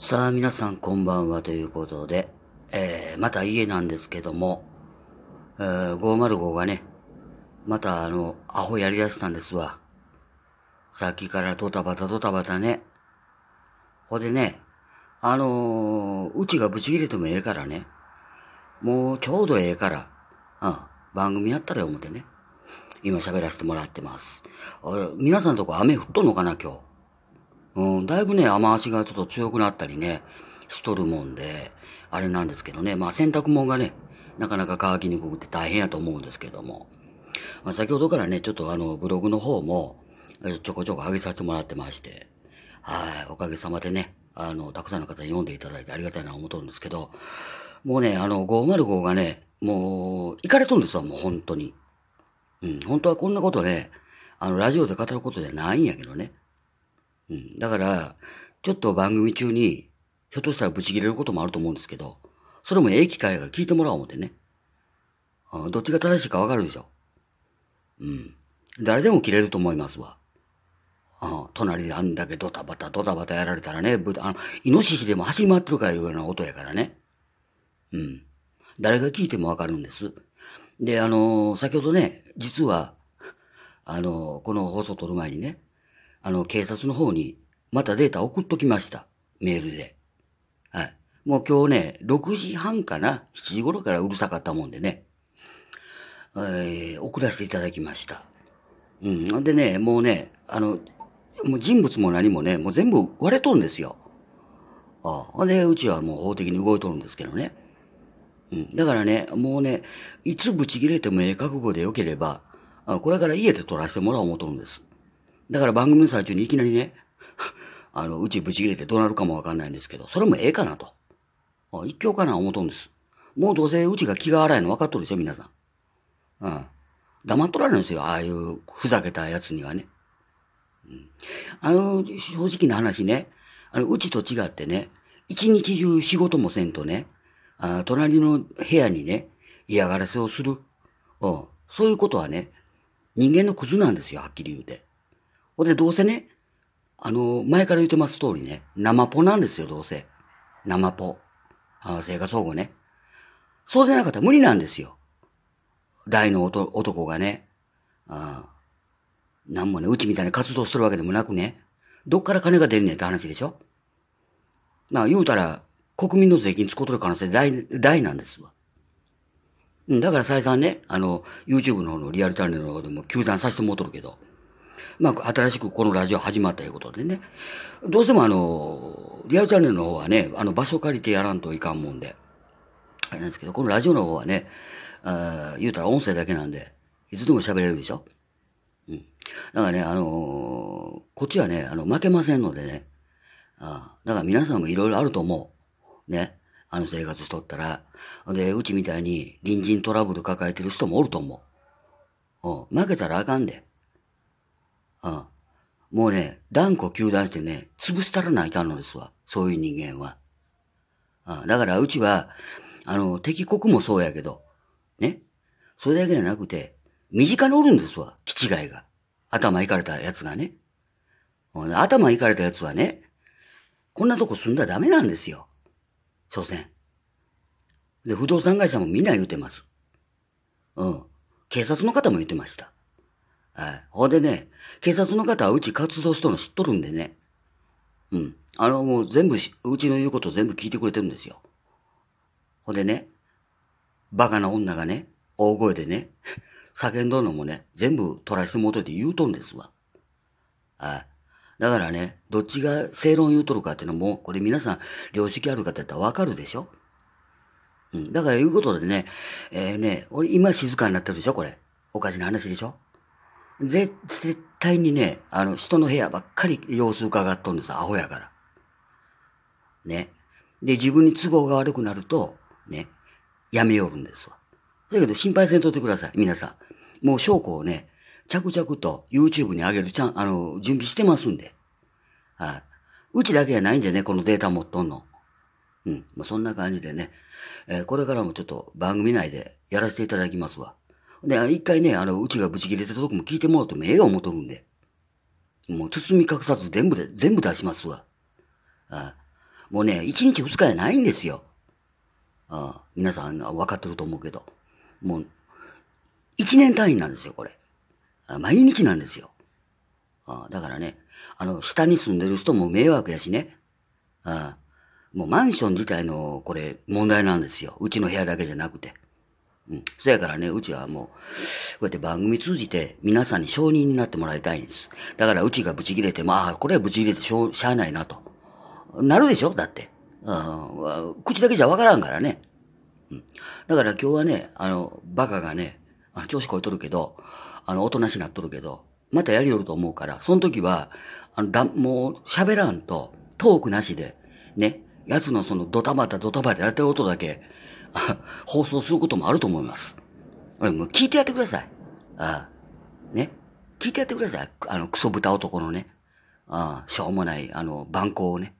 さあ、皆さんこんばんはということで、えー、また家なんですけども、えー、505がね、またあの、アホやり出したんですわ。さっきからドタバタドタバタね。ほでね、あのー、うちがブチ切れてもええからね。もうちょうどええから、うん、番組やったら思ってね。今喋らせてもらってます。皆さんとこ雨降っとんのかな今日？だいぶね、雨足がちょっと強くなったりね、しとるもんで、あれなんですけどね、まあ洗濯物がね、なかなか乾きにくくて大変やと思うんですけども、まあ、先ほどからね、ちょっとあの、ブログの方も、ちょこちょこ上げさせてもらってまして、はい、おかげさまでね、あの、たくさんの方に読んでいただいてありがたいな思っとるんですけど、もうね、あの、505がね、もう、行かれとるんですよ、もう本当に。うん、本当はこんなことね、あの、ラジオで語ることじゃないんやけどね。うん。だから、ちょっと番組中に、ひょっとしたらブチ切れることもあると思うんですけど、それもええ機会から聞いてもらおう思ってね。あどっちが正しいかわかるでしょ。うん。誰でも切れると思いますわ。あ隣であんだけドタバタドタバタやられたらね、あの、イノシシでも走り回ってるかいうような音やからね。うん。誰が聞いてもわかるんです。で、あのー、先ほどね、実は、あのー、この放送を撮る前にね、あの、警察の方に、またデータ送っときました。メールで。はい。もう今日ね、6時半かな ?7 時頃からうるさかったもんでね。えー、送らせていただきました。うん。でね、もうね、あの、もう人物も何もね、もう全部割れとるんですよ。ああ。で、うちはもう法的に動いとるんですけどね。うん。だからね、もうね、いつブチ切れてもええ覚悟でよければ、これから家で撮らせてもらおう思うとるんです。だから番組の最中にいきなりね、あの、うちブチ切れてどうなるかもわかんないんですけど、それもええかなと。あ一興かな思うとんです。もうどうせうちが気が荒いの分かっとるでしょ、皆さん。うん。黙っとられるんですよ、ああいうふざけたやつにはね。うん。あの、正直な話ね、あの、うちと違ってね、一日中仕事もせんとね、あ隣の部屋にね、嫌がらせをする。うん。そういうことはね、人間のクズなんですよ、はっきり言うて。ほんで、どうせね、あの、前から言ってます通りね、生ポなんですよ、どうせ。生ポ。あ生活保護ね。そうでなかったら無理なんですよ。大の男がね。ああ。なんもね、うちみたいに活動するわけでもなくね。どっから金が出んねんって話でしょまあ言うたら、国民の税金使うとる可能性大、大なんですわ。だから再三ね、あの、YouTube の方のリアルチャンネルの方でも休断させてもうとるけど、まあ、新しくこのラジオ始まったいうことでね。どうしてもあの、リアルチャンネルの方はね、あの、場所借りてやらんといかんもんで。あれなんですけど、このラジオの方はね、あ言うたら音声だけなんで、いつでも喋れるでしょ？うん。だからね、あのー、こっちはね、あの、負けませんのでね。ああだから皆さんもいろいろあると思う。ね。あの生活しとったら。で、うちみたいに隣人トラブル抱えてる人もおると思う。うん。負けたらあかんで。うん。もうね、断固求断してね、潰したらないかんのですわ。そういう人間は。うん。だからうちは、あの、敵国もそうやけど、ね。それだけじゃなくて、身近におるんですわ。気違いが。頭いかれたやつがね。頭いかれたやつはね、こんなとこ住んだらダメなんですよ。所詮。で、不動産会社もみんな言うてます。うん。警察の方も言ってました。はい。ほんでね、警察の方はうち活動しとるの知っとるんでね。うん。あの、もう全部うちの言うこと全部聞いてくれてるんですよ。ほんでね、バカな女がね、大声でね、叫んどんのもね、全部取らせてもといて言うとんですわ。はい。だからね、どっちが正論言うとるかっていうのも、これ皆さん、良識ある方やったらわかるでしょうん。だからいうことでね、えー、ね、俺今静かになってるでしょこれ。おかしな話でしょ絶対にね、あの、人の部屋ばっかり様子伺っとんですアホやから。ね。で、自分に都合が悪くなると、ね、やめよるんですわ。だけど心配せんとってください、皆さん。もう証拠をね、着々と YouTube に上げるちゃん、あの、準備してますんで。はい。うちだけやないんでね、このデータ持っとんの。うん。まあ、そんな感じでね、えー、これからもちょっと番組内でやらせていただきますわ。で、一回ね、あの、うちがブチ切れてたとこも聞いてもらうともええ思とるんで。もう包み隠さず全部で、全部出しますわ。あもうね、1日2日やないんですよ。あ皆さん分かってると思うけど。もう、1年単位なんですよ、これ。毎日なんですよ。あだからね、あの、下に住んでる人も迷惑やしね。あもうマンション自体の、これ、問題なんですよ。うちの部屋だけじゃなくて。うん。そやからね、うちはもう、こうやって番組通じて皆さんに承認になってもらいたいんです。だからうちがブチ切れても、あ、これはブチ切れてしょ、しゃあないなと。なるでしょ？だって。うん。口だけじゃわからんからね。うん。だから今日はね、あの、バカがね、調子こいとるけど、あの、おとなしなっとるけど、またやりよると思うから、その時は、あの、だ、もう喋らんと、トークなしで、ね、やつのそのドタバタドタバタやってる音だけ、放送することもあると思います。もう聞いてやってください。ああ。ね。聞いてやってください。あの、クソ豚男のね。ああ、しょうもない、あの、番号をね。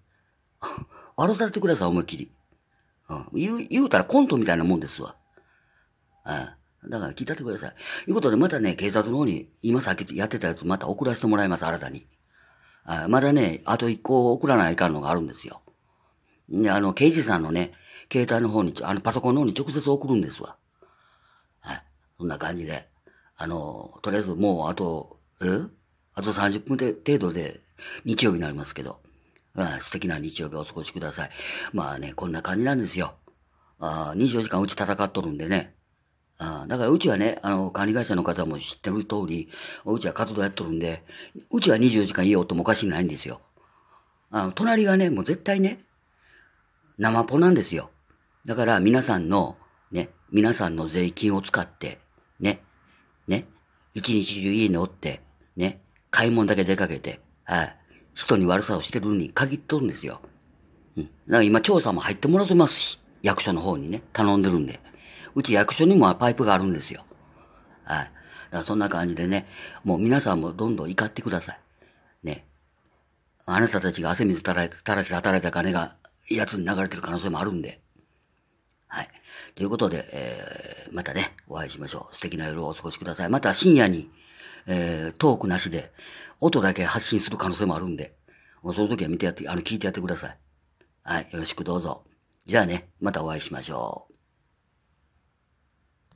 笑ってってください、思いっきり。うん。言う、言うたらコントみたいなもんですわ。ああ。だから聞いてやってください。いうことで、またね、警察の方に、今さっきやってたやつまた送らせてもらいます、新たに。ああまだね、あと一個送らないかんのがあるんですよ。ねあの、刑事さんのね、携帯の方に、あの、パソコンの方に直接送るんですわ。はい。そんな感じで。あの、とりあえずもうあと、え？あと30分で程度で日曜日になりますけど、うん、素敵な日曜日お過ごしください。まあね、こんな感じなんですよ。あ24時間うち戦っとるんでね。あだからうちはね、あの、管理会社の方も知ってる通り、うちは活動やっとるんで、うちは24時間いい音もおかしいないんですよ。あの、隣がね、もう絶対ね、生ポなんですよ。だから皆さんの、ね、皆さんの税金を使って、ね、ね、一日中家におって、ね、買い物だけ出かけて、はい、人に悪さをしてるに限っとるんですよ。うん。だから今調査も入ってもらってますし、役所の方にね、頼んでるんで。うち役所にもパイプがあるんですよ。はい。だからそんな感じでね、もう皆さんもどんどん怒ってください。ね。あなたたちが汗水垂らして働いた金がやつに流れてる可能性もあるんで。はい。ということで、えー、またね、お会いしましょう。素敵な夜をお過ごしください。また深夜に、えー、トークなしで、音だけ発信する可能性もあるんで、もうその時は見てやって、あの、聞いてやってください。はい。よろしくどうぞ。じゃあね、またお会いしましょう。